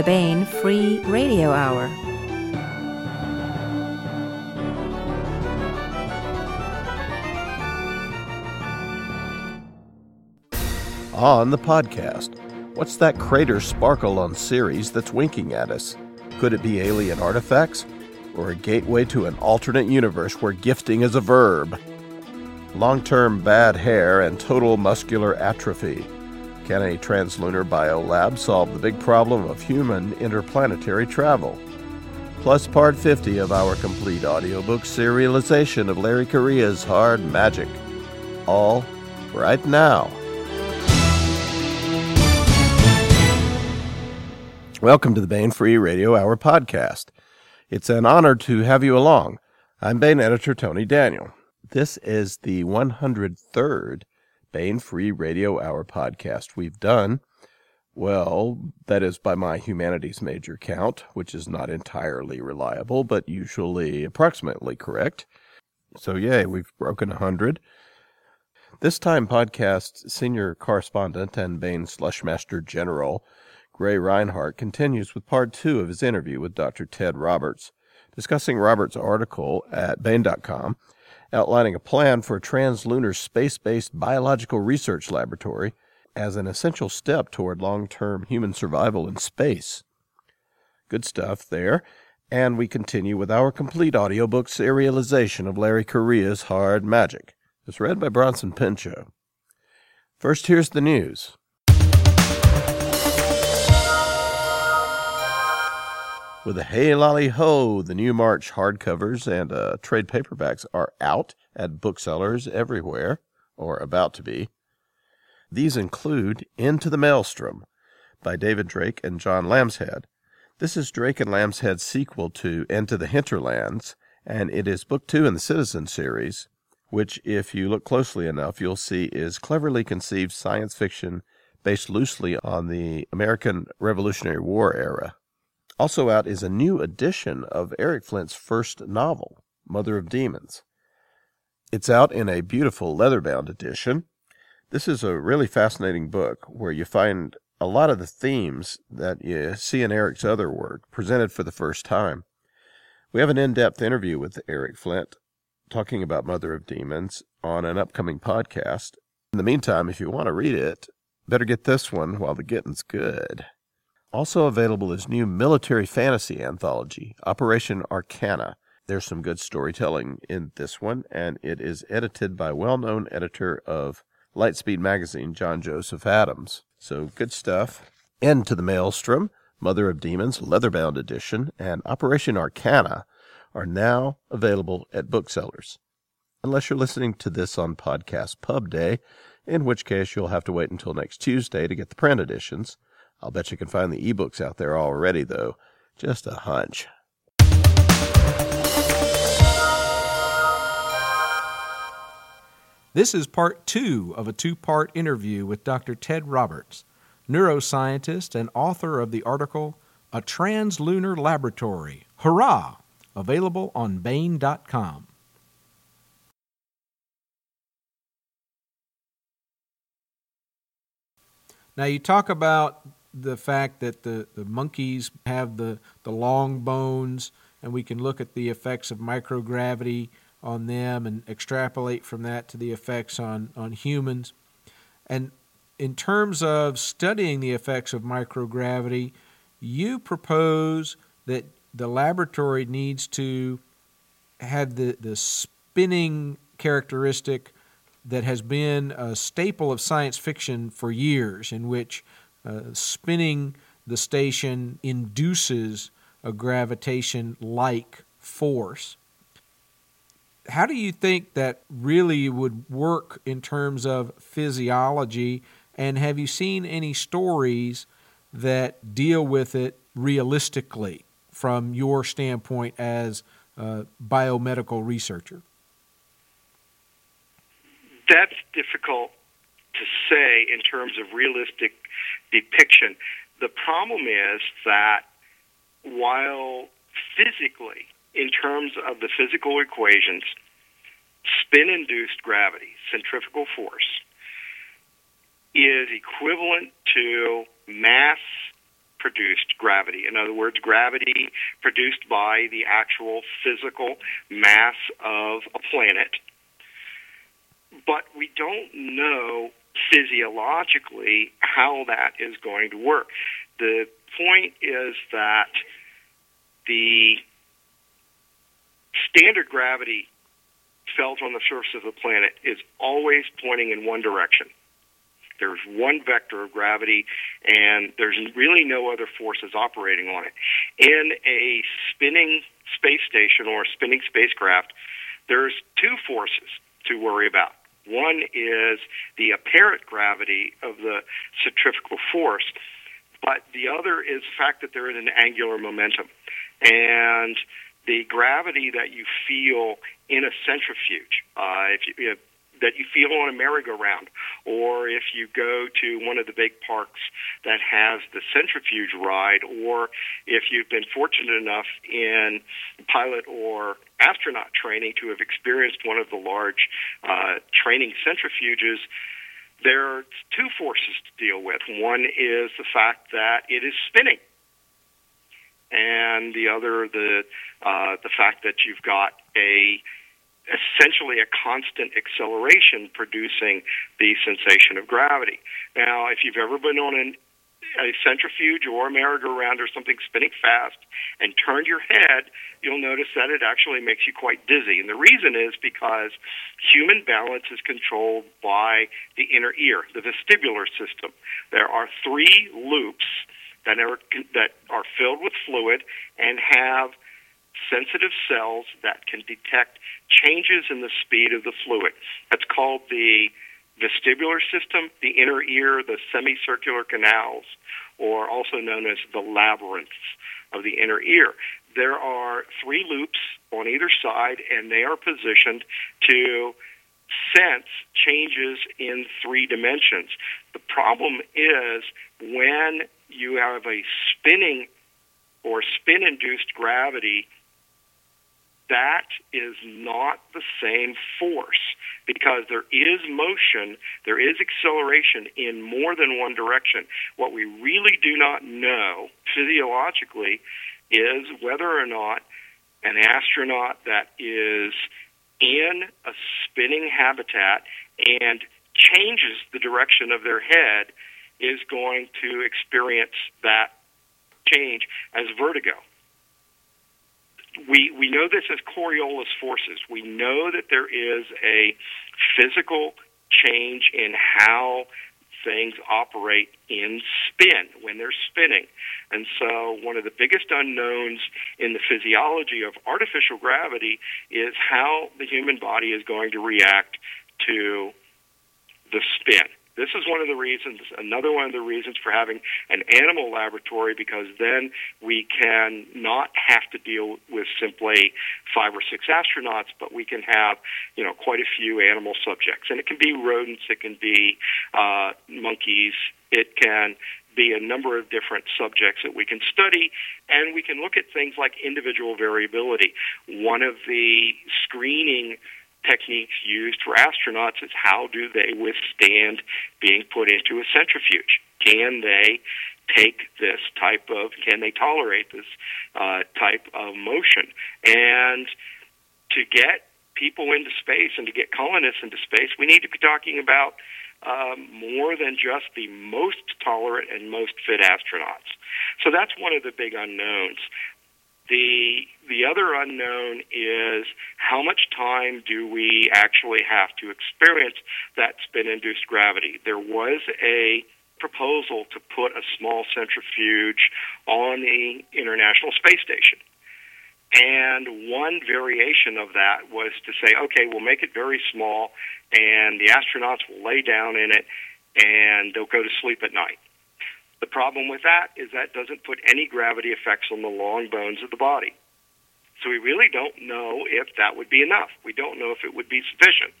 the Baen Free Radio Hour. On the podcast, what's that crater sparkle on Ceres that's winking at us? Could it be alien artifacts? Or a gateway to an alternate universe where gifting is a verb? Long term bad hair and total muscular atrophy. Can a translunar biolab solve the big problem of human interplanetary travel? Plus, part 50 of our complete audiobook serialization of Larry Correia's Hard Magic. All right now. Welcome to the Baen Free Radio Hour podcast. It's an honor to have you along. I'm Baen editor Tony Daniel. This is the 103rd Baen Free Radio Hour podcast we've done. Well, that is by my humanities major count, which is not entirely reliable, but usually approximately correct. So, yay, we've broken a 100. This time, podcast senior correspondent and Baen Slushmaster General Gray Rinehart continues with part two of his interview with Dr. Tedd Roberts, discussing Roberts' article at Baen.com outlining a plan for a translunar space based biological research laboratory as an essential step toward long term human survival in space. Good stuff there. And we continue with our complete audiobook serialization of Larry Correia's Hard Magic. It's read by Bronson Pinchot. First, here's the news. With a hey lolly ho, the new March hardcovers and uh, trade paperbacks are out at booksellers everywhere, or about to be. These include Into the Maelstrom by David Drake and John Lambshead. This is Drake and Lambshead's sequel to Into the Hinterlands, and it is book two in the Citizen series, which, if you look closely enough, you'll see is cleverly conceived science fiction based loosely on the American Revolutionary War era. Also out is a new edition of Eric Flint's first novel, Mother of Demons. It's out in a beautiful leather-bound edition. This is a really fascinating book where you find a lot of the themes that you see in Eric's other work presented for the first time. We have an in-depth interview with Eric Flint talking about Mother of Demons on an upcoming podcast. In the meantime, if you want to read it, better get this one while the getting's good. Also available is new military fantasy anthology, Operation Arcana. There's some good storytelling in this one, and it is edited by well known editor of Lightspeed magazine, John Joseph Adams. So good stuff. Into the Maelstrom, Mother of Demons, leatherbound edition, and Operation Arcana are now available at booksellers. Unless you're listening to this on Podcast Pub Day, in which case you'll have to wait until next Tuesday to get the print editions. I'll bet you can find the ebooks out there already, though. Just a hunch. This is part two of a two part interview with Dr. Tedd Roberts, neuroscientist and author of the article A Translunar Laboratory. Hurrah! Available on Baen.com. Now, you talk about the fact that the, the monkeys have the, the long bones, and we can look at the effects of microgravity on them and extrapolate from that to the effects on, on humans. And in terms of studying the effects of microgravity, you propose that the laboratory needs to have the, the spinning characteristic that has been a staple of science fiction for years, in which Uh, spinning the station induces a gravitation like force. How do you think that really would work in terms of physiology? And have you seen any stories that deal with it realistically from your standpoint as a biomedical researcher? That's difficult to say in terms of realistic depiction. The problem is that while physically, in terms of the physical equations, spin induced gravity, centrifugal force, is equivalent to mass produced gravity. In other words, gravity produced by the actual physical mass of a planet. But we don't know physiologically how that is going to work. The point is that the standard gravity felt on the surface of the planet is always pointing in one direction. There's one vector of gravity, and there's really no other forces operating on it. In a spinning space station or a spinning spacecraft, there's two forces to worry about. One is the apparent gravity of the centrifugal force, but the other is the fact that they're in an angular momentum. And the gravity that you feel in a centrifuge, uh, if you, that you feel on a merry-go-round, or if you go to one of the big parks that has the centrifuge ride, or if you've been fortunate enough in pilot or astronaut training to have experienced one of the large uh, training centrifuges, there are two forces to deal with. One is the fact that it is spinning, and the other the uh, the fact that you've got a essentially a constant acceleration producing the sensation of gravity. Now, if you've ever been on an, a centrifuge or a merry-go-round or something spinning fast and turned your head, you'll notice that it actually makes you quite dizzy. And the reason is because human balance is controlled by the inner ear, the vestibular system. There are three loops that are that are filled with fluid and have sensitive cells that can detect changes in the speed of the fluid. That's called the vestibular system, the inner ear, the semicircular canals, or also known as the labyrinths of the inner ear. There are three loops on either side, and they are positioned to sense changes in three dimensions. The problem is when you have a spinning or spin induced gravity that is not the same force because there is motion, there is acceleration in more than one direction. What we really do not know physiologically is whether or not an astronaut that is in a spinning habitat and changes the direction of their head is going to experience that change as vertigo we we know this as Coriolis forces. We know that there is a physical change in how things operate in spin when they're spinning. And so one of the biggest unknowns in the physiology of artificial gravity is how the human body is going to react to the spin. This is one of the reasons, another one of the reasons for having an animal laboratory, because then we can not have to deal with simply five or six astronauts, but we can have, you know, quite a few animal subjects. And it can be rodents, it can be uh, monkeys, it can be a number of different subjects that we can study, and we can look at things like individual variability. One of the screening techniques used for astronauts is how do they withstand being put into a centrifuge? Can they take this type of, can they tolerate this uh, type of motion? And to get people into space and to get colonists into space, we need to be talking about um, more than just the most tolerant and most fit astronauts. So that's one of the big unknowns. The the other unknown is how much time do we actually have to experience that spin induced gravity? There was a proposal to put a small centrifuge on the International Space Station. And one variation of that was to say, okay, we'll make it very small, and the astronauts will lay down in it, and they'll go to sleep at night. The problem with that is that doesn't put any gravity effects on the long bones of the body. So we really don't know if that would be enough. We don't know if it would be sufficient.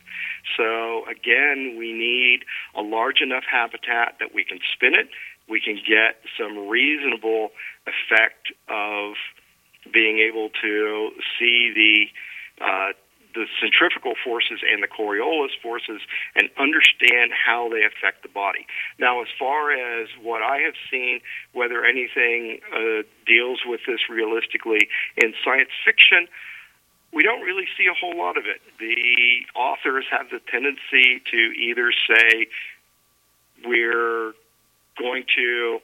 So again, we need a large enough habitat that we can spin it. We can get some reasonable effect of being able to see the uh, the centrifugal forces and the Coriolis forces and understand how they affect the body. Now, as far as what I have seen, whether anything uh, deals with this realistically in science fiction, we don't really see a whole lot of it. The authors have the tendency to either say, we're going to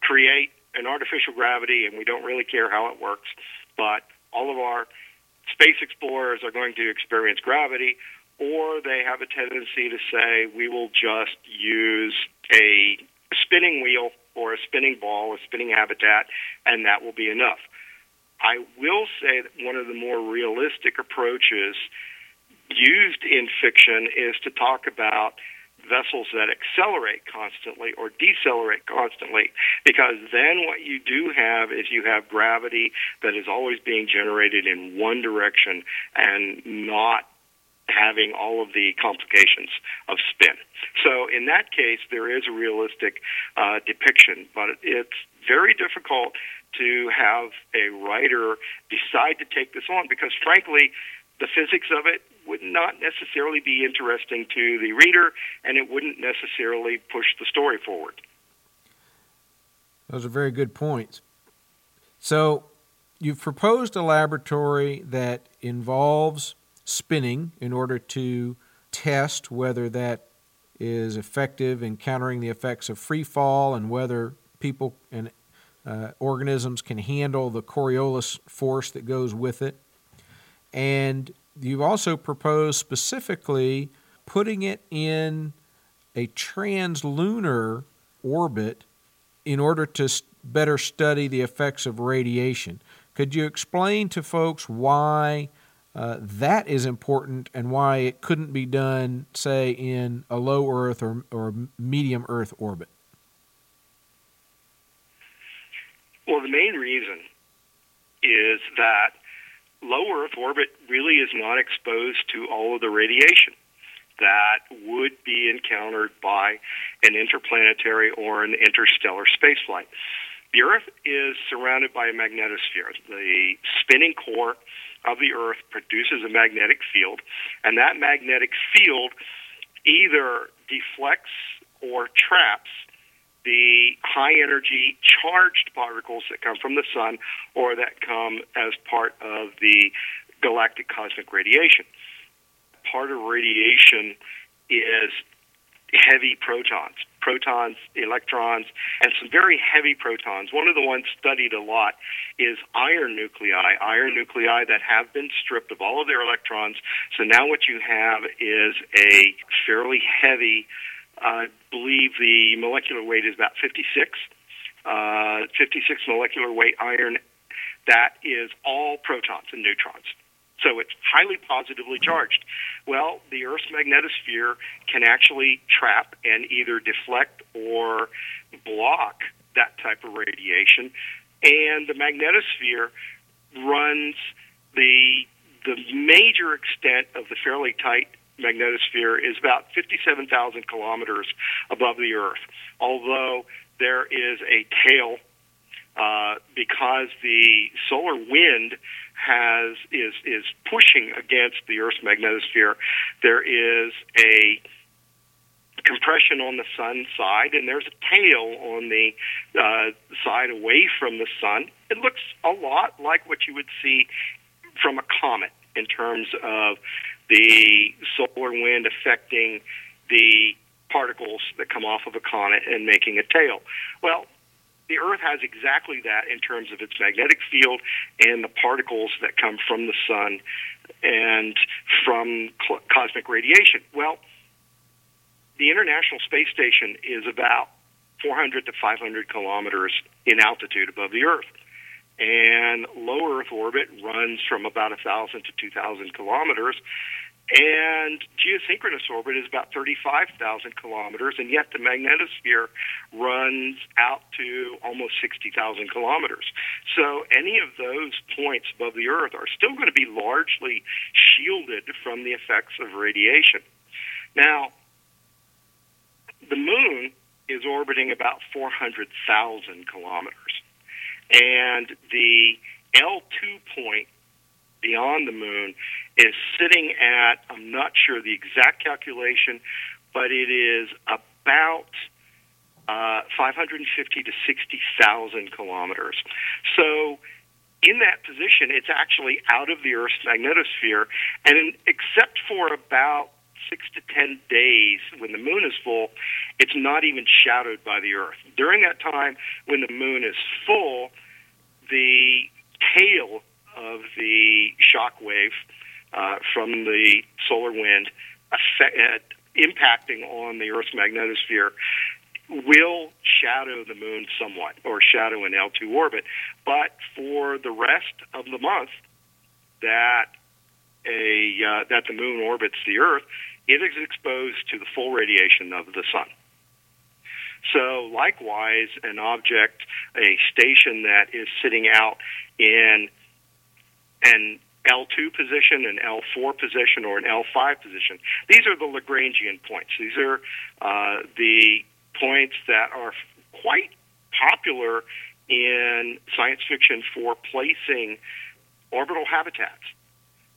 create an artificial gravity and we don't really care how it works, but all of our space explorers are going to experience gravity, or they have a tendency to say we will just use a spinning wheel or a spinning ball, a spinning habitat, and that will be enough. I will say that one of the more realistic approaches used in fiction is to talk about vessels that accelerate constantly or decelerate constantly because then what you do have is you have gravity that is always being generated in one direction and not having all of the complications of spin. So in that case, there is a realistic uh, depiction, but it's very difficult to have a writer decide to take this on because, frankly, the physics of it would not necessarily be interesting to the reader, and it wouldn't necessarily push the story forward. Those are very good points. So, you've proposed a laboratory that involves spinning in order to test whether that is effective in countering the effects of free fall and whether people and uh, organisms can handle the Coriolis force that goes with it. And you've also proposed specifically putting it in a translunar orbit in order to better study the effects of radiation. Could you explain to folks why uh, that is important and why it couldn't be done, say, in a low Earth or, or medium Earth orbit? Well, the main reason is that low Earth orbit really is not exposed to all of the radiation that would be encountered by an interplanetary or an interstellar spaceflight. The Earth is surrounded by a magnetosphere. The spinning core of the Earth produces a magnetic field, and that magnetic field either deflects or traps the high energy charged particles that come from the sun or that come as part of the galactic cosmic radiation. Part of radiation is heavy protons, protons, electrons, and some very heavy protons. One of the ones studied a lot is iron nuclei, iron nuclei that have been stripped of all of their electrons. So now what you have is a fairly heavy I believe the molecular weight is about 56. Uh, 56 molecular weight iron. That is all protons and neutrons. So it's highly positively charged. Well, the Earth's magnetosphere can actually trap and either deflect or block that type of radiation. And the magnetosphere runs the the major extent of the fairly tight magnetosphere is about 57,000 kilometers above the Earth. Although there is a tail uh, because the solar wind has is is pushing against the Earth's magnetosphere. There is a compression on the sun side, and there's a tail on the uh, side away from the sun. It looks a lot like what you would see from a comet in terms of the solar wind affecting the particles that come off of a comet and making a tail. Well, the Earth has exactly that in terms of its magnetic field and the particles that come from the sun and from cl- cosmic radiation. Well, the International Space Station is about 400 to 500 kilometers in altitude above the Earth and low Earth orbit runs from about 1,000 to 2,000 kilometers. And geosynchronous orbit is about 35,000 kilometers, and yet the magnetosphere runs out to almost 60,000 kilometers. So any of those points above the Earth are still going to be largely shielded from the effects of radiation. Now, the moon is orbiting about 400,000 kilometers. And the L2 point beyond the moon is sitting at, I'm not sure the exact calculation, but it is about uh, 550 to 60,000 kilometers. So, in that position, it's actually out of the Earth's magnetosphere, and in, except for about six to ten days when the moon is full, it's not even shadowed by the Earth. During that time, when the moon is full, the tail of the shock wave uh, from the solar wind uh, impacting on the Earth's magnetosphere will shadow the moon somewhat or shadow an L2 orbit. But for the rest of the month that a uh, that the moon orbits the Earth, it is exposed to the full radiation of the sun. So, likewise, an object, a station that is sitting out in an L2 position, an L4 position, or an L5 position, these are the Lagrangian points. These are uh, the points that are quite popular in science fiction for placing orbital habitats.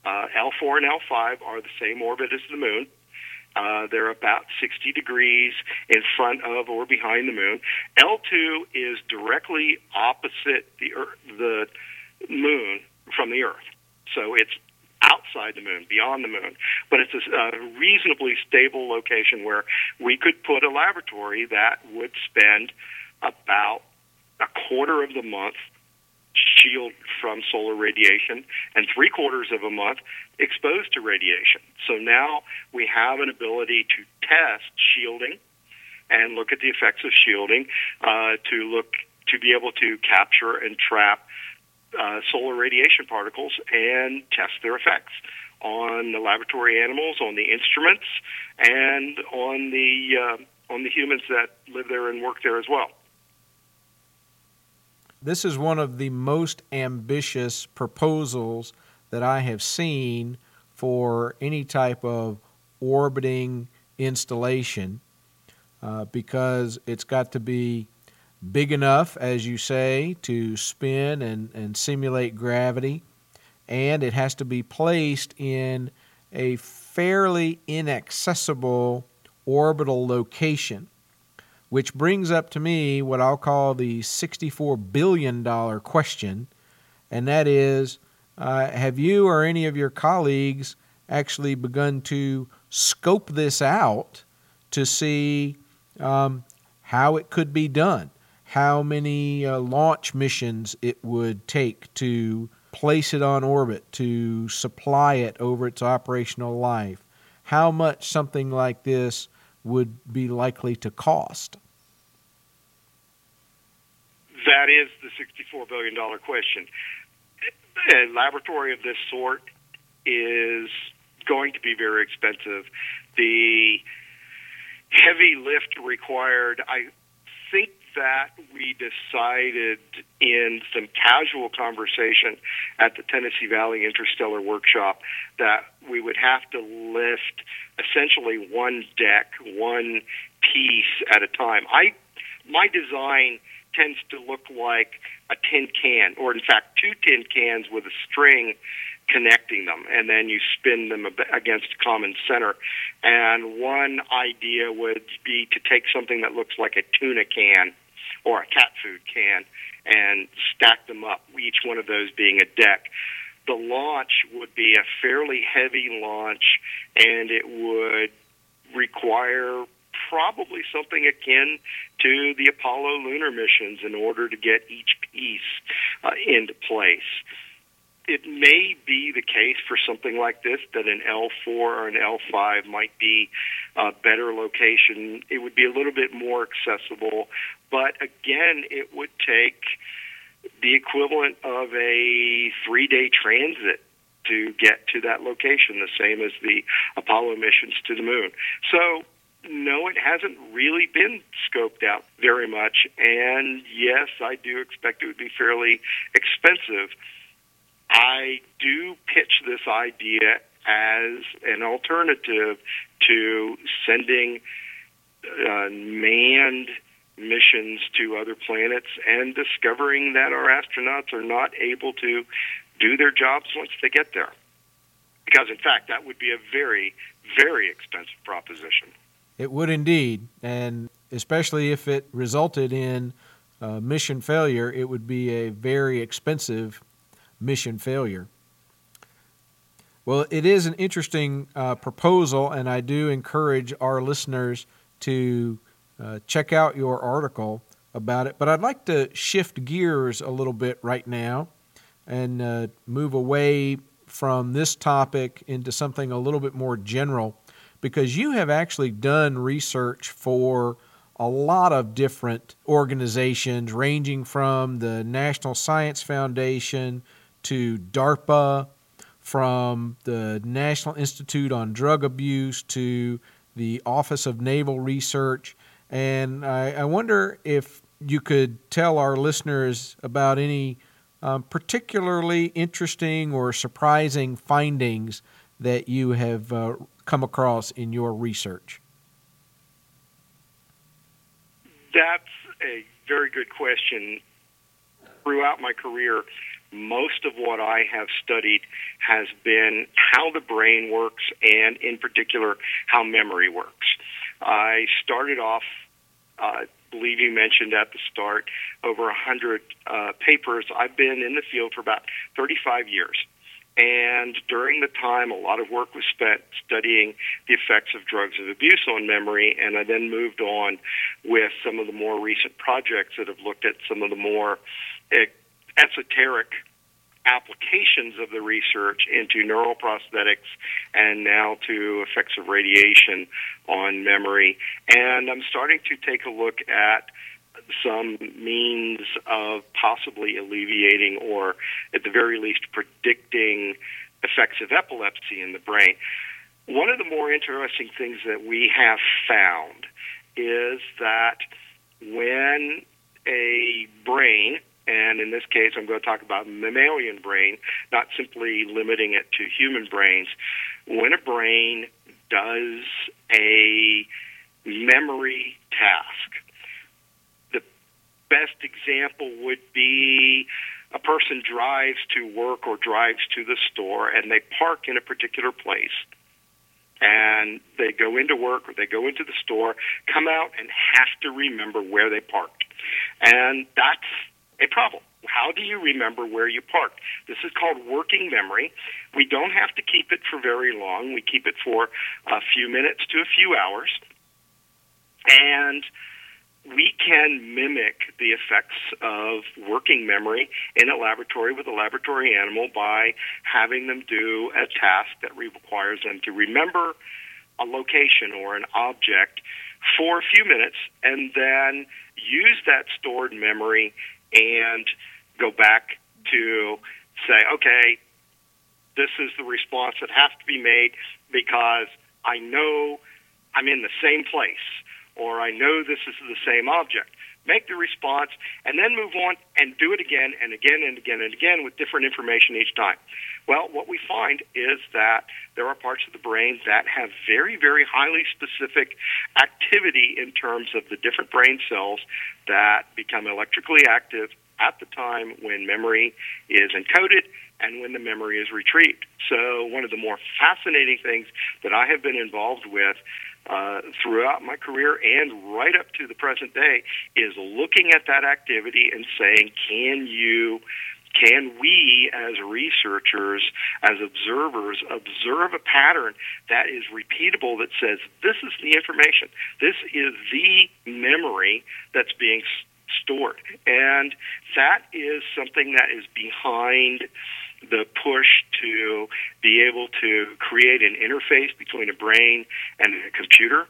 Uh, L4 and L5 are the same orbit as the moon. Uh, they're about 60 degrees in front of or behind the moon. L2 is directly opposite the Earth, the moon from the Earth, so it's outside the moon, beyond the moon. But it's a, a reasonably stable location where we could put a laboratory that would spend about a quarter of the month shield from solar radiation and three quarters of a month exposed to radiation. So now we have an ability to test shielding and look at the effects of shielding uh, to look to be able to capture and trap uh, solar radiation particles and test their effects on the laboratory animals, on the instruments, and on the uh, on the humans that live there and work there as well. This is one of the most ambitious proposals that I have seen for any type of orbiting installation uh, because it's got to be big enough, as you say, to spin and, and simulate gravity, and it has to be placed in a fairly inaccessible orbital location which brings up to me what I'll call the $64 billion question, and that is uh, have you or any of your colleagues actually begun to scope this out to see um, how it could be done? How many uh, launch missions it would take to place it on orbit, to supply it over its operational life? How much something like this would be likely to cost? That is the $64 billion question. A laboratory of this sort is going to be very expensive. The heavy lift required, I think that we decided in some casual conversation at the Tennessee Valley Interstellar Workshop that we would have to lift essentially one deck, one piece at a time. I my design tends to look like a tin can, or in fact, two tin cans with a string connecting them, and then you spin them against a common center. And one idea would be to take something that looks like a tuna can or a cat food can and stack them up, each one of those being a deck. The launch would be a fairly heavy launch, and it would require probably something akin to the Apollo lunar missions in order to get each piece uh, into place. It may be the case for something like this that an L4 or an L5 might be a better location. It would be a little bit more accessible, but again, it would take the equivalent of a three day transit to get to that location, the same as the Apollo missions to the moon. So no, it hasn't really been scoped out very much. And yes, I do expect it would be fairly expensive. I do pitch this idea as an alternative to sending uh, manned missions to other planets and discovering that our astronauts are not able to do their jobs once they get there. Because, in fact, that would be a very, very expensive proposition. It would indeed. And especially if it resulted in uh, mission failure, it would be a very expensive mission failure. Well, it is an interesting uh, proposal, and I do encourage our listeners to uh, check out your article about it. But I'd like to shift gears a little bit right now and uh, move away from this topic into something a little bit more general because you have actually done research for a lot of different organizations, ranging from the National Science Foundation to DARPA, from the National Institute on Drug Abuse to the Office of Naval Research. And I, I wonder if you could tell our listeners about any um, particularly interesting or surprising findings that you have uh, come across in your research? That's a very good question. Throughout my career, most of what I have studied has been how the brain works and, in particular, how memory works. I started off uh, believe you mentioned at the start over 100 uh, papers. I've been in the field for about 35 years. And during the time, a lot of work was spent studying the effects of drugs of abuse on memory. And I then moved on with some of the more recent projects that have looked at some of the more esoteric applications of the research into neural prosthetics and now to effects of radiation on memory. And I'm starting to take a look at some means of possibly alleviating or, at the very least, predicting effects of epilepsy in the brain. One of the more interesting things that we have found is that when a brain and in this case, I'm going to talk about mammalian brain, not simply limiting it to human brains. When a brain does a memory task, best example would be a person drives to work or drives to the store and they park in a particular place and they go into work or they go into the store, come out and have to remember where they parked. And that's a problem. How do you remember where you parked? This is called working memory. We don't have to keep it for very long. We keep it for a few minutes to a few hours. And we can mimic the effects of working memory in a laboratory with a laboratory animal by having them do a task that requires them to remember a location or an object for a few minutes and then use that stored memory and go back to say, okay, this is the response that has to be made because I know I'm in the same place or I know this is the same object. Make the response and then move on and do it again and again and again and again with different information each time. Well, what we find is that there are parts of the brain that have very, very highly specific activity in terms of the different brain cells that become electrically active at the time when memory is encoded and when the memory is retrieved. So, one of the more fascinating things that I have been involved with uh, throughout my career and right up to the present day is looking at that activity and saying, can you can we, as researchers, as observers, observe a pattern that is repeatable that says this is the information, this is the memory that's being stored? And that is something that is behind the push to be able to create an interface between a brain and a computer.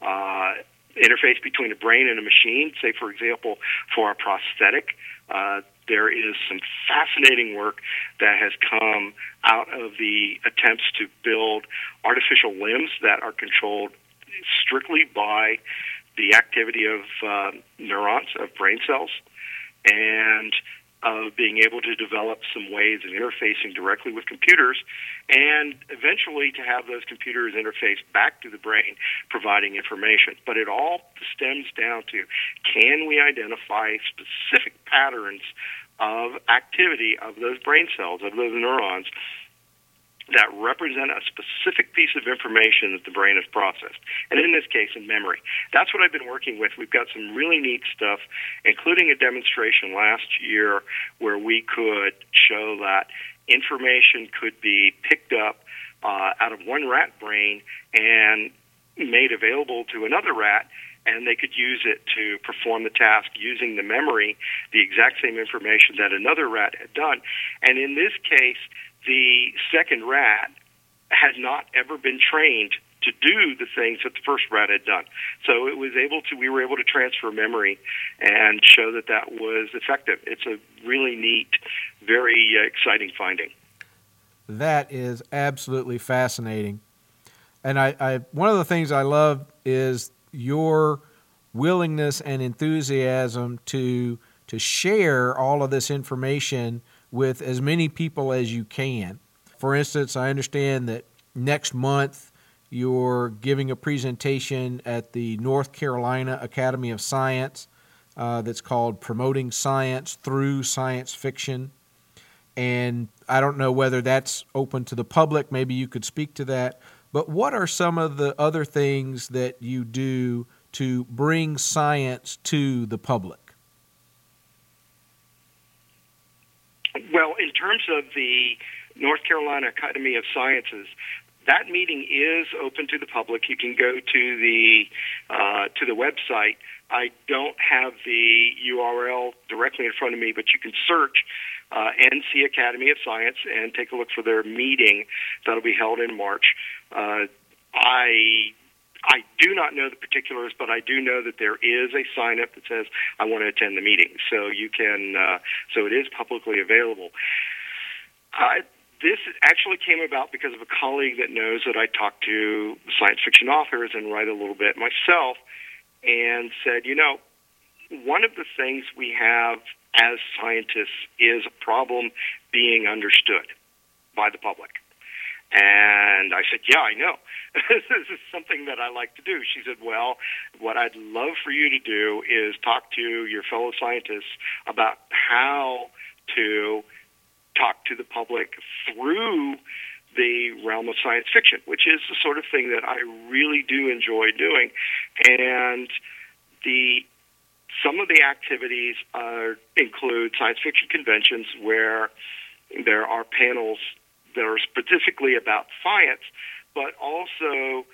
Uh, interface between a brain and a machine, say, for example, for a prosthetic. Uh, there is some fascinating work that has come out of the attempts to build artificial limbs that are controlled strictly by the activity of uh, neurons, of brain cells, and of being able to develop some ways of interfacing directly with computers and eventually to have those computers interface back to the brain providing information. But it all stems down to can we identify specific patterns of activity of those brain cells, of those neurons, that represent a specific piece of information that the brain has processed. And in this case, in memory. That's what I've been working with. We've got some really neat stuff, including a demonstration last year where we could show that information could be picked up uh, out of one rat brain and made available to another rat and they could use it to perform the task using the memory, the exact same information that another rat had done. And in this case, the second rat had not ever been trained to do the things that the first rat had done. So it was able to, we were able to transfer memory and show that that was effective. It's a really neat, very uh, exciting finding. That is absolutely fascinating. And I, I, one of the things I love is your willingness and enthusiasm to to share all of this information with as many people as you can. For instance, I understand that next month you're giving a presentation at the North Carolina Academy of Science uh, that's called Promoting Science Through Science Fiction. And I don't know whether that's open to the public. Maybe you could speak to that. But what are some of the other things that you do to bring science to the public? Well, in terms of the North Carolina Academy of Sciences, that meeting is open to the public. You can go to the uh, to the website. I don't have the URL directly in front of me, but you can search uh, NC Academy of Science and take a look for their meeting that'll be held in March. Uh, I I do not know the particulars, but I do know that there is a sign up that says I want to attend the meeting. So you can, uh, so it is publicly available. This actually came about because of a colleague that knows that I talk to science fiction authors and write a little bit myself, and said, you know, one of the things we have as scientists is a problem being understood by the public. And I said, Yeah, I know. this is something that I like to do. She said, Well, what I'd love for you to do is talk to your fellow scientists about how to talk to the public through the realm of science fiction, which is the sort of thing that I really do enjoy doing. And the some of the activities are, include science fiction conventions where there are panels that are specifically about science, but also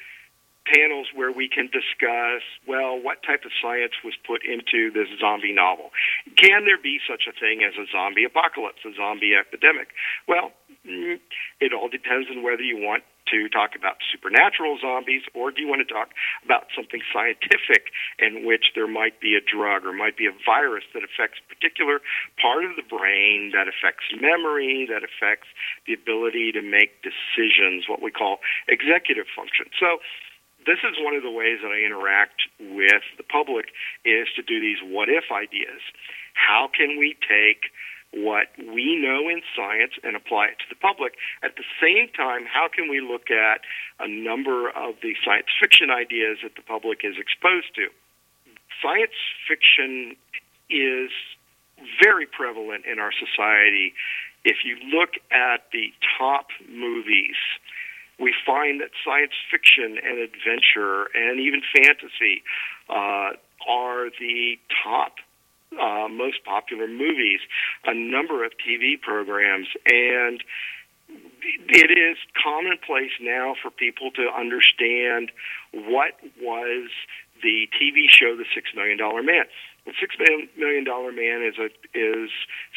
panels where we can discuss, well, what type of science was put into this zombie novel? Can there be such a thing as a zombie apocalypse, a zombie epidemic? Well, mm, it all depends on whether you want to talk about supernatural zombies, or do you want to talk about something scientific in which there might be a drug or might be a virus that affects a particular part of the brain, that affects memory, that affects the ability to make decisions, what we call executive function. So, this is one of the ways that I interact with the public is to do these what if ideas. How can we take what we know in science and apply it to the public. At the same time, how can we look at a number of the science fiction ideas that the public is exposed to? Science fiction is very prevalent in our society. If you look at the top movies, we find that science fiction and adventure and even fantasy uh, are the top uh, most popular movies, a number of TV programs, and it is commonplace now for people to understand what was the TV show The Six Million Dollar Man. The Six Million Dollar Man is a is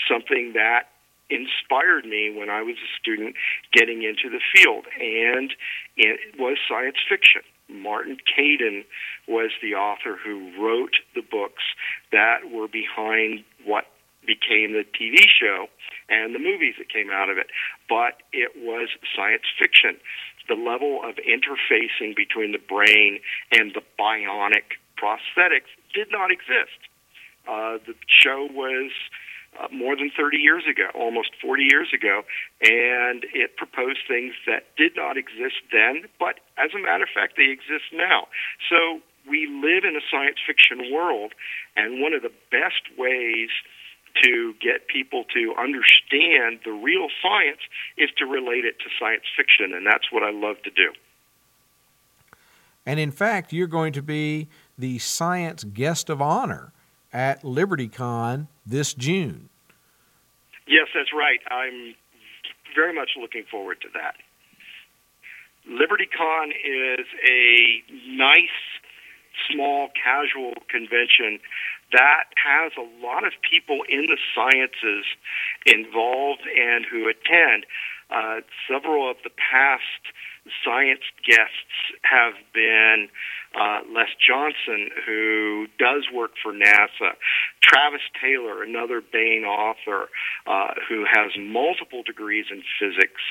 something that inspired me when I was a student getting into the field, and it was science fiction. Martin Caidin was the author who wrote the books that were behind what became the TV show and the movies that came out of it. But it was science fiction. The level of interfacing between the brain and the bionic prosthetics did not exist. Uh, the show was uh, more than 30 years ago, almost 40 years ago, and it proposed things that did not exist then, but as a matter of fact, they exist now. So we live in a science fiction world, and one of the best ways to get people to understand the real science is to relate it to science fiction, and that's what I love to do. And in fact, you're going to be the science guest of honor at LibertyCon this June. Yes, that's right. I'm very much looking forward to that. LibertyCon is a nice, small, casual convention that has a lot of people in the sciences involved and who attend. Uh, several of the past science guests have been uh, Les Johnson, who does work for NASA, Travis Taylor, another Baen author uh, who has multiple degrees in physics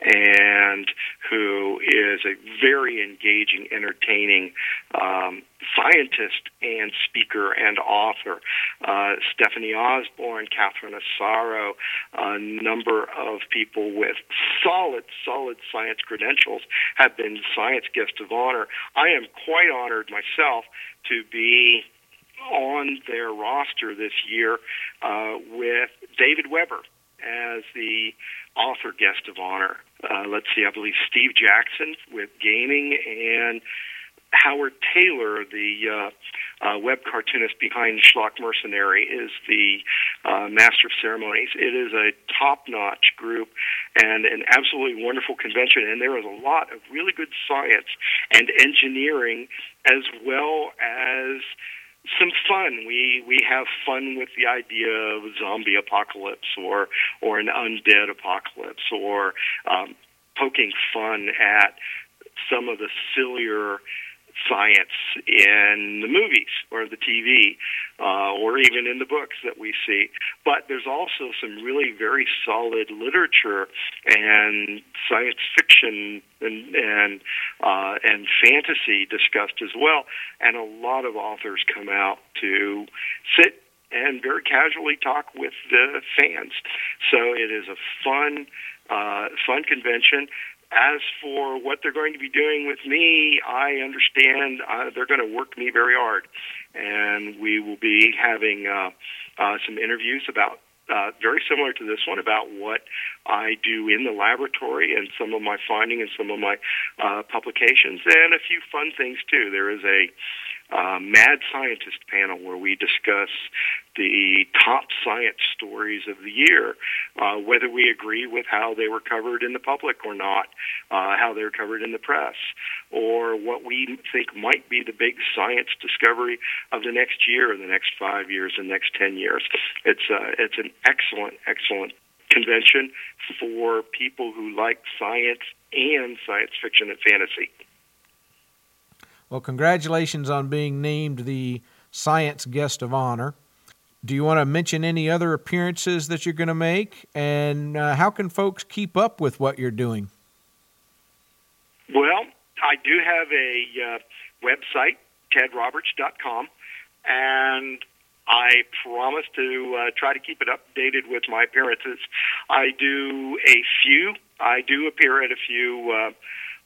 and who is a very engaging, entertaining um, scientist and speaker and author. Uh, Stephanie Osborne, Catherine Asaro, a number of people with solid, solid science credentials have been science guests of honor. I am quite honored myself to be on their roster this year uh, with David Weber as the author guest of honor. Uh, let's see, I believe Steve Jackson with gaming and Howard Taylor, the uh, uh, web cartoonist behind Schlock Mercenary, is the uh, master of ceremonies. It is a top-notch group and an absolutely wonderful convention, and there is a lot of really good science and engineering, as well as some fun. We we have fun with the idea of a zombie apocalypse or or an undead apocalypse or um, poking fun at some of the sillier science in the movies or the TV uh, or even in the books that we see. But there's also some really very solid literature and science fiction and and uh, and fantasy discussed as well. And a lot of authors come out to sit and very casually talk with the fans. So it is a fun, uh, fun convention. As for what they're going to be doing with me, I understand uh, they're going to work me very hard, and we will be having uh, uh, some interviews about uh, very similar to this one about what I do in the laboratory and some of my finding and some of my uh, publications, and a few fun things too. There is a uh, Mad Scientist panel where we discuss the top science stories of the year, uh, whether we agree with how they were covered in the public or not, uh, how they're covered in the press, or what we think might be the big science discovery of the next year, or the next five years, the next ten years. It's uh, it's an excellent, excellent convention for people who like science and science fiction and fantasy. Well, congratulations on being named the Science Guest of Honor. Do you want to mention any other appearances that you're going to make? And uh, how can folks keep up with what you're doing? Well, I do have a uh, website, tedroberts.com, and I promise to uh, try to keep it updated with my appearances. I do a few. I do appear at a few uh,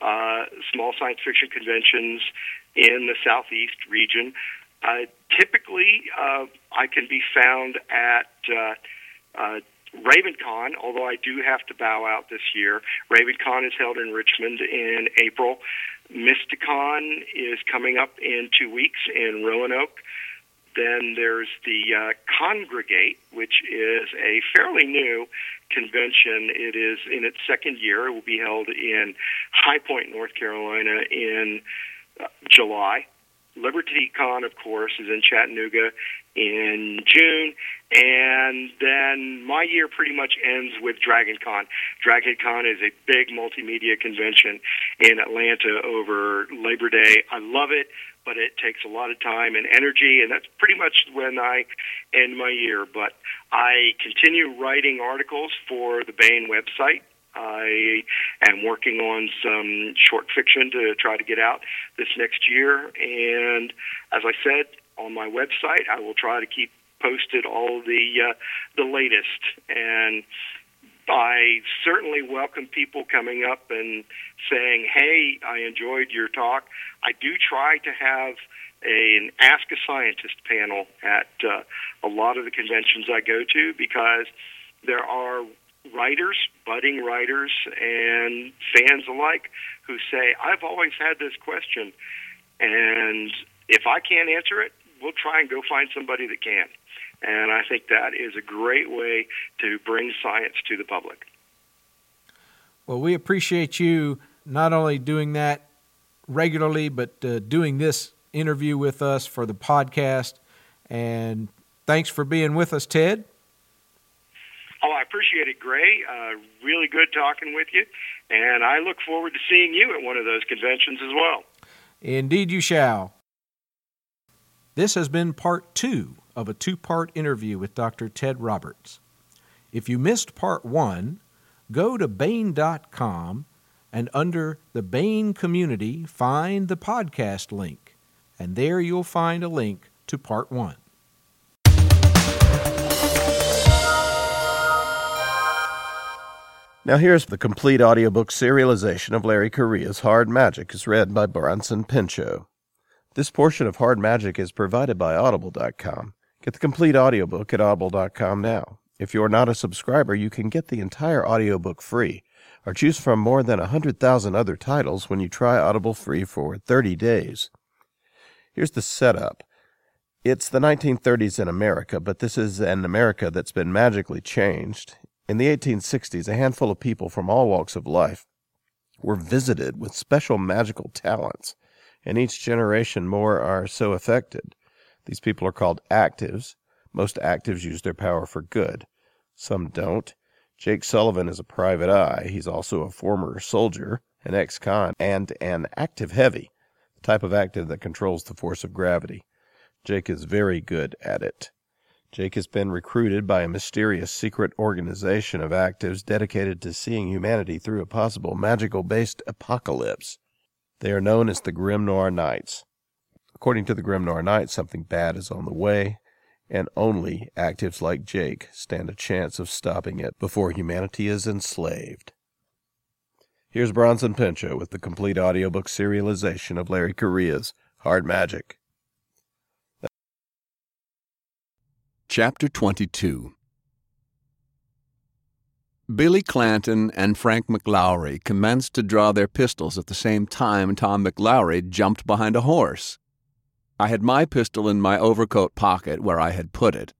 uh, small science fiction conventions in the southeast region. Uh, typically, uh, I can be found at uh, uh, RavenCon, although I do have to bow out this year. RavenCon is held in Richmond in April. Mysticon is coming up in two weeks in Roanoke. Then there's the uh, Congregate, which is a fairly new convention. It is in its second year. It will be held in High Point, North Carolina in July. LibertyCon, of course, is in Chattanooga in June, and then my year pretty much ends with DragonCon. DragonCon is a big multimedia convention in Atlanta over Labor Day. I love it, but it takes a lot of time and energy, and that's pretty much when I end my year. But I continue writing articles for the Baen website. I am working on some short fiction to try to get out this next year. And as I said on my website, I will try to keep posted all the uh, the latest. And I certainly welcome people coming up and saying, "Hey, I enjoyed your talk." I do try to have an Ask a Scientist panel at uh, a lot of the conventions I go to because there are writers, budding writers, and fans alike who say, I've always had this question, and if I can't answer it, we'll try and go find somebody that can. And I think that is a great way to bring science to the public. Well, we appreciate you not only doing that regularly, but uh, doing this interview with us for the podcast. And thanks for being with us, Tedd. Oh, I appreciate it, Gray. Uh, really good talking with you. And I look forward to seeing you at one of those conventions as well. Indeed, you shall. This has been part two of a two part interview with Dr. Tedd Roberts. If you missed part one, go to Baen.com and under the Baen community, find the podcast link. And there you'll find a link to part one. Now here's the complete audiobook serialization of Larry Correia's Hard Magic as read by Bronson Pinchot. This portion of Hard Magic is provided by Audible.com. Get the complete audiobook at Audible.com now. If you're not a subscriber, you can get the entire audiobook free, or choose from more than a 100,000 other titles when you try Audible free for 30 days. Here's the setup. It's the 1930s in America, but this is an America that's been magically changed. In the 1860s, a handful of people from all walks of life were visited with special magical talents, and each generation more are so affected. These people are called actives. Most actives use their power for good. Some don't. Jake Sullivan is a private eye. He's also a former soldier, an ex con, and an active heavy, the type of active that controls the force of gravity. Jake is very good at it. Jake has been recruited by a mysterious secret organization of actives dedicated to seeing humanity through a possible magical based apocalypse. They are known as the Grimnoir Knights. According to the Grimnoir Knights, something bad is on the way, and only actives like Jake stand a chance of stopping it before humanity is enslaved. Here's Bronson Pinchot with the complete audiobook serialization of Larry Correia's Hard Magic. Chapter 22 Billy Clanton and Frank McLowry commenced to draw their pistols at the same time Tom McLowry jumped behind a horse. I had my pistol in my overcoat pocket where I had put it.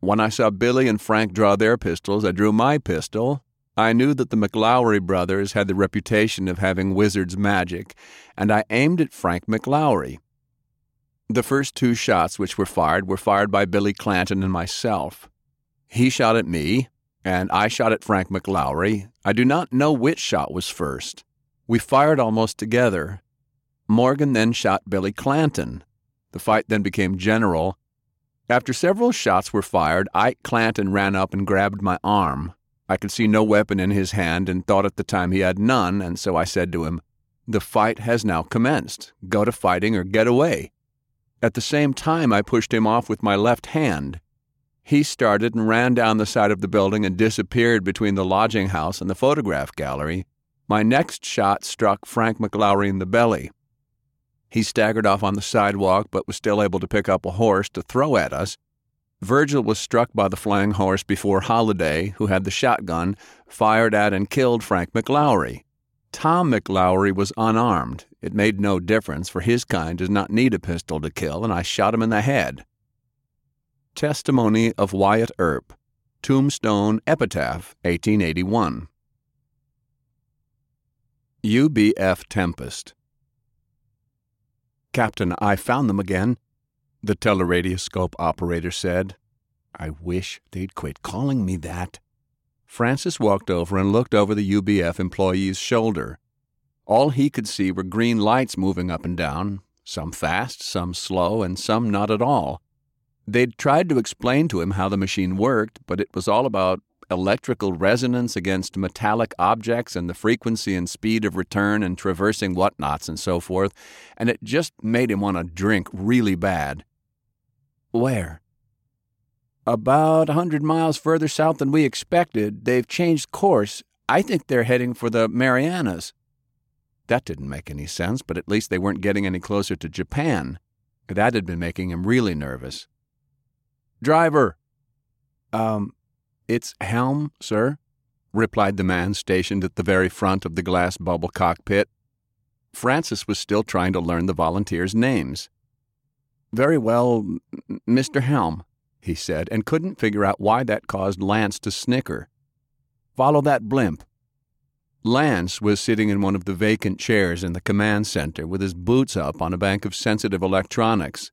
When I saw Billy and Frank draw their pistols, I drew my pistol. I knew that the McLowry brothers had the reputation of having wizard's magic, and I aimed at Frank McLowry. The first two shots which were fired were fired by Billy Clanton and myself. He shot at me, and I shot at Frank McLowry. I do not know which shot was first. We fired almost together. Morgan then shot Billy Clanton. The fight then became general. After several shots were fired, Ike Clanton ran up and grabbed my arm. I could see no weapon in his hand and thought at the time he had none, and so I said to him, The fight has now commenced. Go to fighting or get away. At the same time, I pushed him off with my left hand. He started and ran down the side of the building and disappeared between the lodging house and the photograph gallery. My next shot struck Frank McLowry in the belly. He staggered off on the sidewalk, but was still able to pick up a horse to throw at us. Virgil was struck by the flying horse before Holliday, who had the shotgun, fired at and killed Frank McLowry. Tom McLowry was unarmed. It made no difference, for his kind does not need a pistol to kill, and I shot him in the head. Testimony of Wyatt Earp, Tombstone Epitaph, 1881. UBF Tempest. Captain, I found them again, the teleradioscope operator said. I wish they'd quit calling me that. Francis walked over and looked over the UBF employee's shoulder. All he could see were green lights moving up and down, some fast, some slow, and some not at all. They'd tried to explain to him how the machine worked, but it was all about electrical resonance against metallic objects and the frequency and speed of return and traversing whatnots and so forth, and it just made him want to drink really bad. Where? About a hundred miles further south than we expected. They've changed course. I think they're heading for the Marianas. That didn't make any sense, but at least they weren't getting any closer to Japan. That had been making him really nervous. Driver! Um, it's Helm, sir, replied the man stationed at the very front of the glass bubble cockpit. Francis was still trying to learn the volunteers' names. Very well, Mr. Helm, he said, and couldn't figure out why that caused Lance to snicker. Follow that blimp. Lance was sitting in one of the vacant chairs in the command center with his boots up on a bank of sensitive electronics.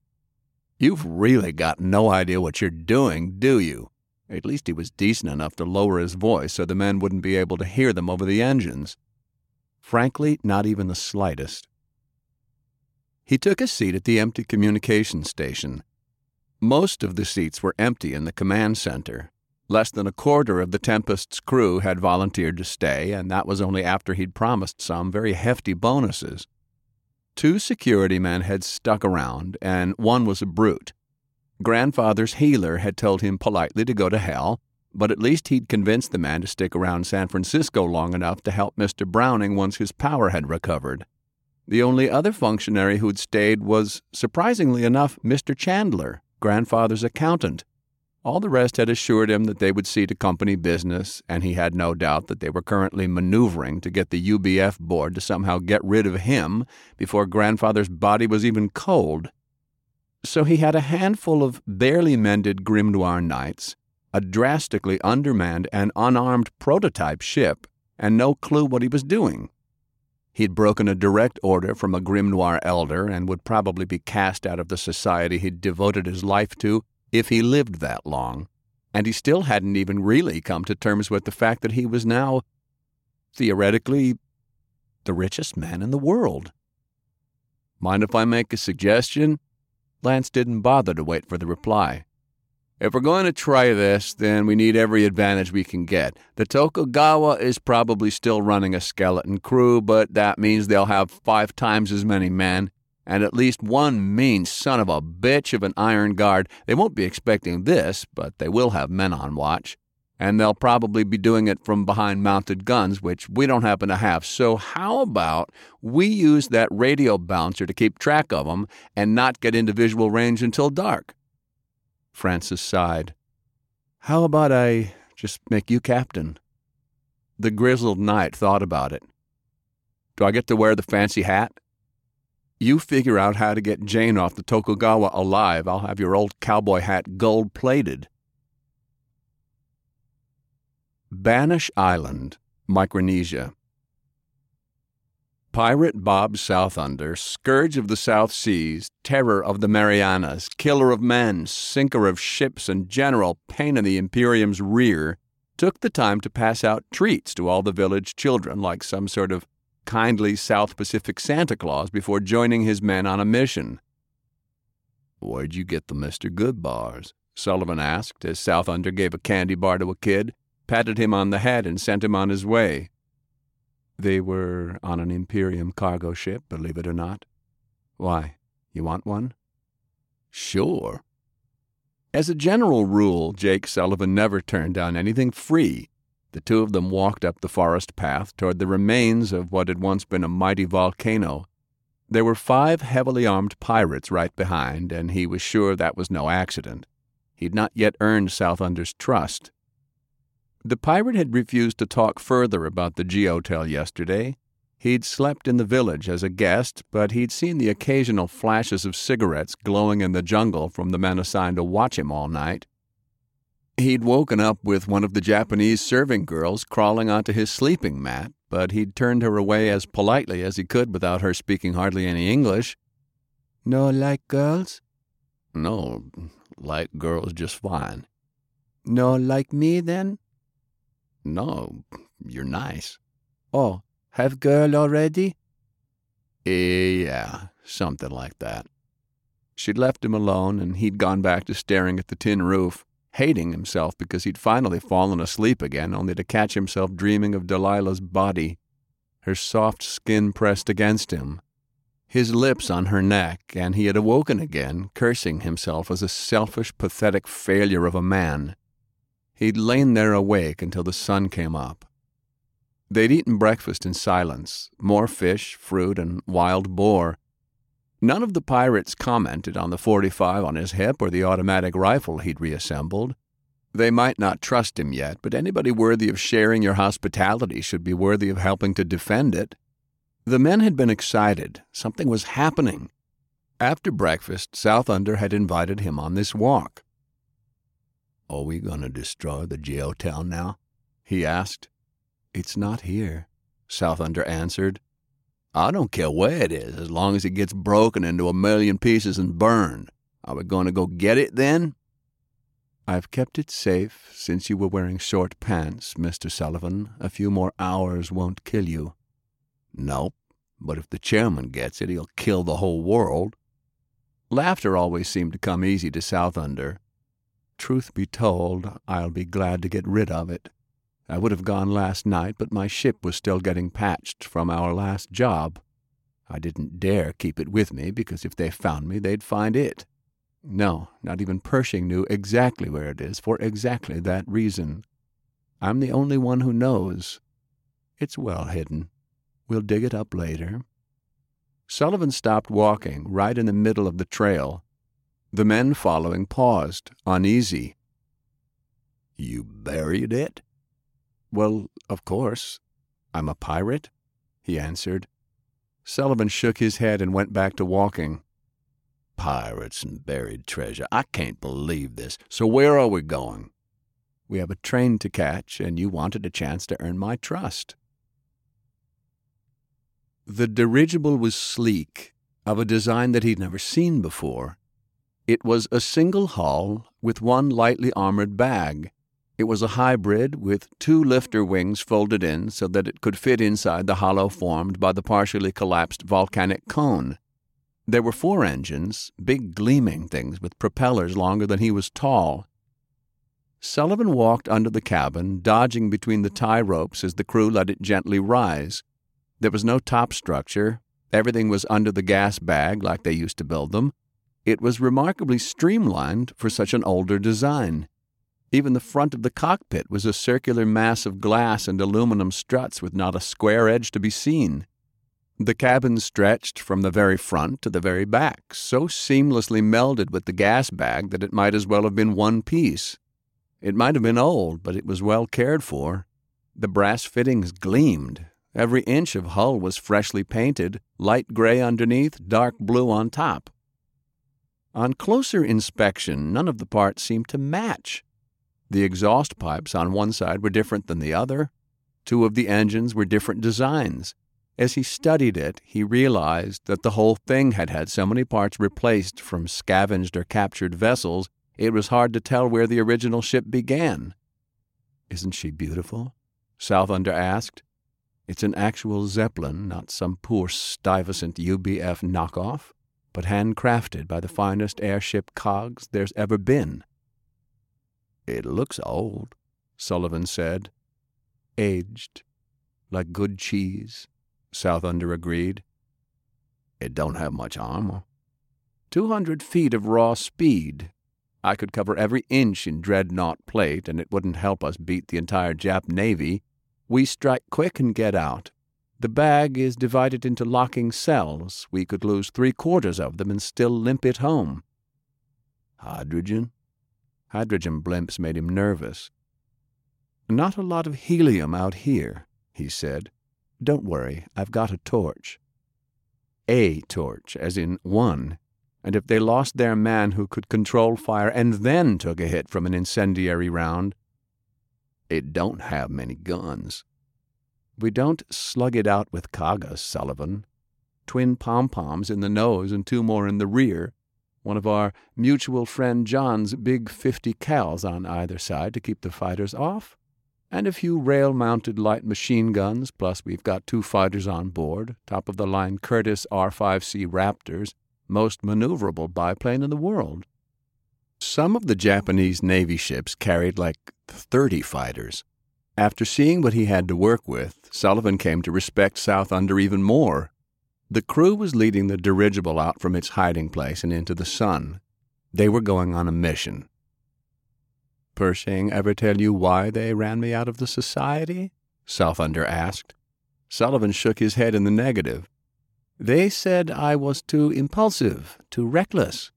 You've really got no idea what you're doing, do you? At least he was decent enough to lower his voice so the men wouldn't be able to hear them over the engines. Frankly, not even the slightest. He took a seat at the empty communication station. Most of the seats were empty in the command center, Less than a quarter of the Tempest's crew had volunteered to stay, and that was only after he'd promised some very hefty bonuses. Two security men had stuck around, and one was a brute. Grandfather's healer had told him politely to go to hell, but at least he'd convinced the man to stick around San Francisco long enough to help Mr. Browning once his power had recovered. The only other functionary who'd stayed was, surprisingly enough, Mr. Chandler, grandfather's accountant. All the rest had assured him that they would see to company business, and he had no doubt that they were currently maneuvering to get the UBF board to somehow get rid of him before grandfather's body was even cold. So he had a handful of barely mended Grimnoir knights, a drastically undermanned and unarmed prototype ship, and no clue what he was doing. He'd broken a direct order from a Grimnoir elder and would probably be cast out of the society he'd devoted his life to if he lived that long, and he still hadn't even really come to terms with the fact that he was now, theoretically, the richest man in the world. Mind if I make a suggestion? Lance didn't bother to wait for the reply. If we're going to try this, then we need every advantage we can get. The Tokugawa is probably still running a skeleton crew, but that means they'll have five times as many men, and at least one mean son of a bitch of an iron guard. They won't be expecting this, but they will have men on watch. And they'll probably be doing it from behind mounted guns, which we don't happen to have. So, how about we use that radio bouncer to keep track of them and not get into visual range until dark? Francis sighed. How about I just make you captain? The grizzled knight thought about it. Do I get to wear the fancy hat? You figure out how to get Jane off the Tokugawa alive. I'll have your old cowboy hat gold plated. Banish Island, Micronesia. Pirate Bob Southunder, scourge of the South Seas, terror of the Marianas, killer of men, sinker of ships, and general pain in the Imperium's rear, took the time to pass out treats to all the village children like some sort of kindly South Pacific Santa Claus before joining his men on a mission. Where'd you get the Mr. Good bars? Sullivan asked as Southunder gave a candy bar to a kid, patted him on the head, and sent him on his way. They were on an Imperium cargo ship, believe it or not. Why, you want one? Sure. As a general rule, Jake Sullivan never turned down anything free the two of them walked up the forest path toward the remains of what had once been a mighty volcano. There were five heavily armed pirates right behind, and he was sure that was no accident. He'd not yet earned Southunder's trust. The pirate had refused to talk further about the Geo Tel yesterday. He'd slept in the village as a guest, but he'd seen the occasional flashes of cigarettes glowing in the jungle from the men assigned to watch him all night. He'd woken up with one of the Japanese serving girls crawling onto his sleeping mat, but he'd turned her away as politely as he could without her speaking hardly any English. No like girls? No, like girls just fine. No like me, then? No, you're nice. Oh, have girl already? Eh, yeah, something like that. She'd left him alone, and he'd gone back to staring at the tin roof hating himself because he'd finally fallen asleep again, only to catch himself dreaming of Delilah's body, her soft skin pressed against him, his lips on her neck, and he had awoken again, cursing himself as a selfish, pathetic failure of a man. He'd lain there awake until the sun came up. They'd eaten breakfast in silence more fish, fruit, and wild boar. None of the pirates commented on the 45 on his hip or the automatic rifle he'd reassembled. They might not trust him yet, but anybody worthy of sharing your hospitality should be worthy of helping to defend it. The men had been excited. Something was happening. After breakfast, Southunder had invited him on this walk. Are we going to destroy the jail town now? he asked. It's not here, Southunder answered. I don't care where it is, as long as it gets broken into a million pieces and burned. Are we going to go get it then? I've kept it safe since you were wearing short pants, Mr. Sullivan. A few more hours won't kill you. Nope, but if the chairman gets it, he'll kill the whole world. Laughter always seemed to come easy to Southunder. Truth be told, I'll be glad to get rid of it. I would have gone last night, but my ship was still getting patched from our last job. I didn't dare keep it with me because if they found me, they'd find it. No, not even Pershing knew exactly where it is for exactly that reason. I'm the only one who knows. It's well hidden. We'll dig it up later. Sullivan stopped walking right in the middle of the trail. The men following paused, uneasy. You buried it? Well, of course. I'm a pirate, he answered. Sullivan shook his head and went back to walking. Pirates and buried treasure. I can't believe this. So where are we going? We have a train to catch, and you wanted a chance to earn my trust. The dirigible was sleek, of a design that he'd never seen before. It was a single hull with one lightly armored bag. It was a hybrid with two lifter wings folded in so that it could fit inside the hollow formed by the partially collapsed volcanic cone. There were four engines, big gleaming things with propellers longer than he was tall. Sullivan walked under the cabin, dodging between the tie ropes as the crew let it gently rise. There was no top structure. Everything was under the gas bag like they used to build them. It was remarkably streamlined for such an older design. Even the front of the cockpit was a circular mass of glass and aluminum struts with not a square edge to be seen. The cabin stretched from the very front to the very back, so seamlessly melded with the gas bag that it might as well have been one piece. It might have been old, but it was well cared for. The brass fittings gleamed. Every inch of hull was freshly painted, light gray underneath, dark blue on top. On closer inspection, none of the parts seemed to match. The exhaust pipes on one side were different than the other. Two of the engines were different designs. As he studied it, he realized that the whole thing had had so many parts replaced from scavenged or captured vessels, it was hard to tell where the original ship began. Isn't she beautiful? Southunder asked. It's an actual Zeppelin, not some poor Stuyvesant UBF knockoff, but handcrafted by the finest airship cogs there's ever been. It looks old, Sullivan said. Aged, like good cheese, Southunder agreed. It don't have much armor. Two hundred feet of raw speed. I could cover every inch in dreadnought plate, and it wouldn't help us beat the entire Jap Navy. We strike quick and get out. The bag is divided into locking cells. We could lose three quarters of them and still limp it home. Hydrogen? Hydrogen blimps made him nervous. Not a lot of helium out here, he said. Don't worry, I've got a torch. A torch, as in one. And if they lost their man who could control fire and then took a hit from an incendiary round, it don't have many guns. We don't slug it out with Kaga, Sullivan. Twin pom poms in the nose and two more in the rear, one of our mutual friend John's big 50 cals on either side to keep the fighters off, and a few rail mounted light machine guns, plus we've got two fighters on board, top of the line Curtiss R5C Raptors, most maneuverable biplane in the world. Some of the Japanese Navy ships carried like 30 fighters. After seeing what he had to work with, Sullivan came to respect Southunder even more the crew was leading the dirigible out from its hiding place and into the sun. They were going on a mission. Pershing ever tell you why they ran me out of the society? Southunder asked. Sullivan shook his head in the negative. They said I was too impulsive, too reckless.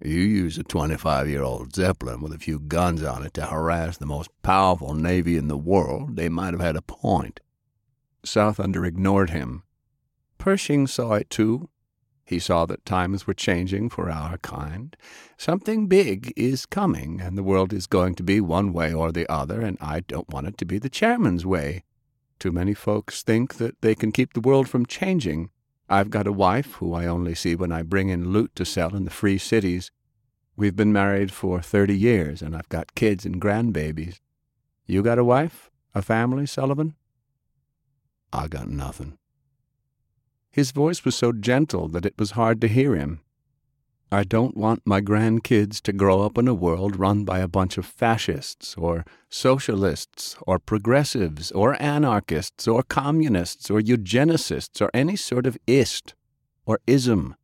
You use a 25 year old Zeppelin with a few guns on it to harass the most powerful navy in the world. They might have had a point. Southunder ignored him. Pershing saw it too. He saw that times were changing for our kind. Something big is coming, and the world is going to be one way or the other, and I don't want it to be the chairman's way. Too many folks think that they can keep the world from changing. I've got a wife who I only see when I bring in loot to sell in the free cities. We've been married for thirty years, and I've got kids and grandbabies. You got a wife? A family, Sullivan? I got nothing. His voice was so gentle that it was hard to hear him. I don't want my grandkids to grow up in a world run by a bunch of fascists, or socialists, or progressives, or anarchists, or communists, or eugenicists, or any sort of ist, or ism.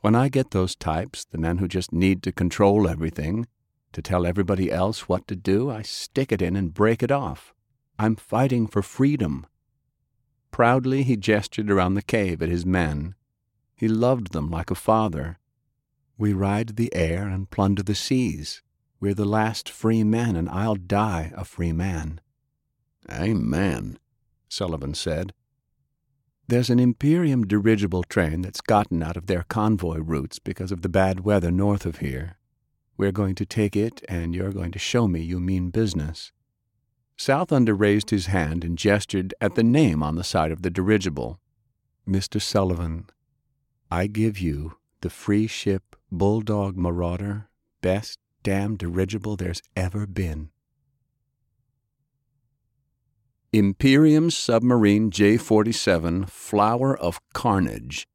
When I get those types, the men who just need to control everything, to tell everybody else what to do, I stick it in and break it off. I'm fighting for freedom. Proudly he gestured around the cave at his men. He loved them like a father we ride the air and plunder the seas. We're the last free men, and I'll die a free man. Amen, Sullivan said. There's an Imperium dirigible train that's gotten out of their convoy routes because of the bad weather north of here. We're going to take it, and you're going to show me you mean business. Southunder raised his hand and gestured at the name on the side of the dirigible. Mr. Sullivan, I give you the free ship Bulldog Marauder, best damn dirigible there's ever been. Imperium Submarine J 47 Flower of Carnage.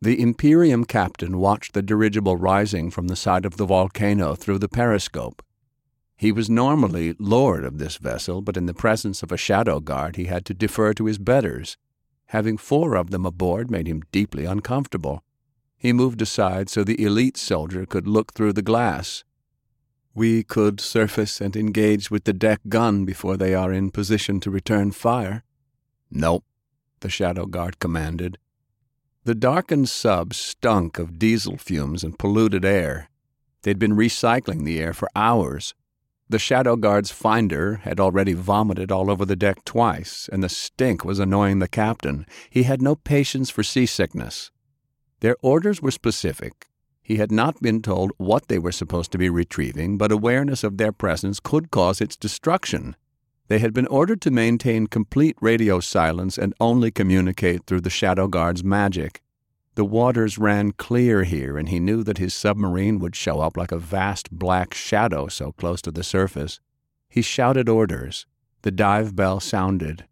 The Imperium captain watched the dirigible rising from the side of the volcano through the periscope. He was normally lord of this vessel, but in the presence of a shadow guard he had to defer to his betters. Having four of them aboard made him deeply uncomfortable. He moved aside so the elite soldier could look through the glass. We could surface and engage with the deck gun before they are in position to return fire. Nope, the shadow guard commanded. The darkened sub stunk of diesel fumes and polluted air. They'd been recycling the air for hours. The shadow guard's finder had already vomited all over the deck twice, and the stink was annoying the captain. He had no patience for seasickness. Their orders were specific. He had not been told what they were supposed to be retrieving, but awareness of their presence could cause its destruction. They had been ordered to maintain complete radio silence and only communicate through the Shadow Guard's magic. The waters ran clear here, and he knew that his submarine would show up like a vast black shadow so close to the surface. He shouted orders. The dive bell sounded.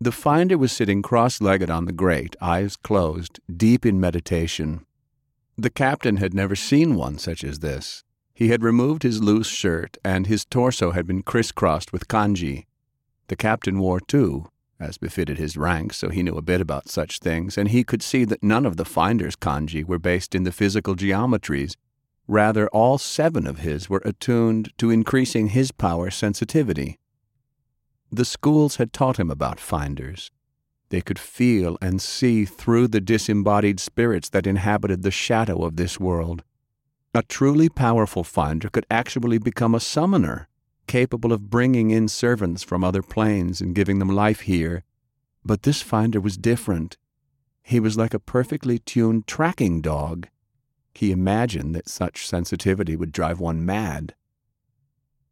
The finder was sitting cross legged on the grate, eyes closed, deep in meditation. The captain had never seen one such as this. He had removed his loose shirt, and his torso had been crisscrossed with kanji. The captain wore two, as befitted his rank, so he knew a bit about such things, and he could see that none of the finder's kanji were based in the physical geometries. Rather, all seven of his were attuned to increasing his power sensitivity. The schools had taught him about finders. They could feel and see through the disembodied spirits that inhabited the shadow of this world. A truly powerful finder could actually become a summoner, capable of bringing in servants from other planes and giving them life here. But this finder was different. He was like a perfectly tuned tracking dog. He imagined that such sensitivity would drive one mad.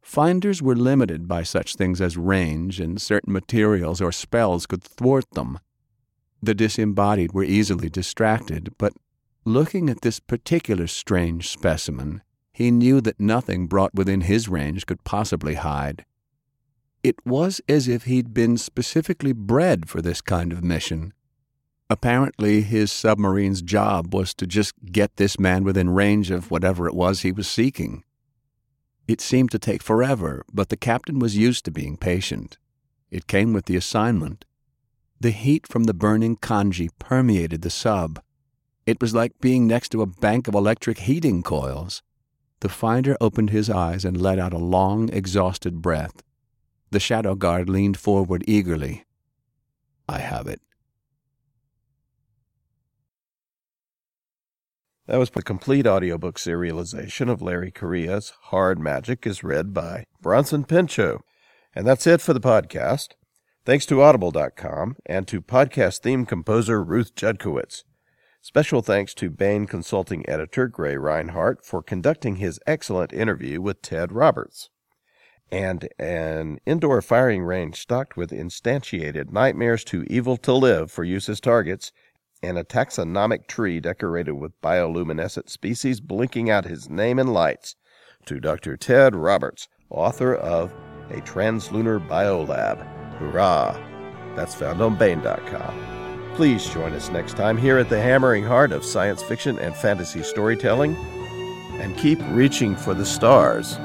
Finders were limited by such things as range, and certain materials or spells could thwart them. The disembodied were easily distracted, but looking at this particular strange specimen, he knew that nothing brought within his range could possibly hide. It was as if he'd been specifically bred for this kind of mission. Apparently, his submarine's job was to just get this man within range of whatever it was he was seeking. It seemed to take forever, but the captain was used to being patient. It came with the assignment. The heat from the burning kanji permeated the sub. It was like being next to a bank of electric heating coils. The finder opened his eyes and let out a long, exhausted breath. The shadow guard leaned forward eagerly. I have it. That was the complete audiobook serialization of Larry Correia's Hard Magic is read by Bronson Pinchot. And that's it for the podcast. Thanks to Audible.com and to podcast theme composer Ruth Judkowitz. Special thanks to Baen Consulting editor Gray Rinehart for conducting his excellent interview with Tedd Roberts. And an indoor firing range stocked with instantiated nightmares too evil to live for use as targets, and a taxonomic tree decorated with bioluminescent species blinking out his name in lights. To Dr. Tedd Roberts, author of A Translunar Biolab. Hurrah! That's found on Baen.com. Please join us next time here at the hammering heart of science fiction and fantasy storytelling. And keep reaching for the stars,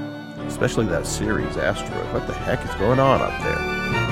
especially that Ceres asteroid. What the heck is going on up there?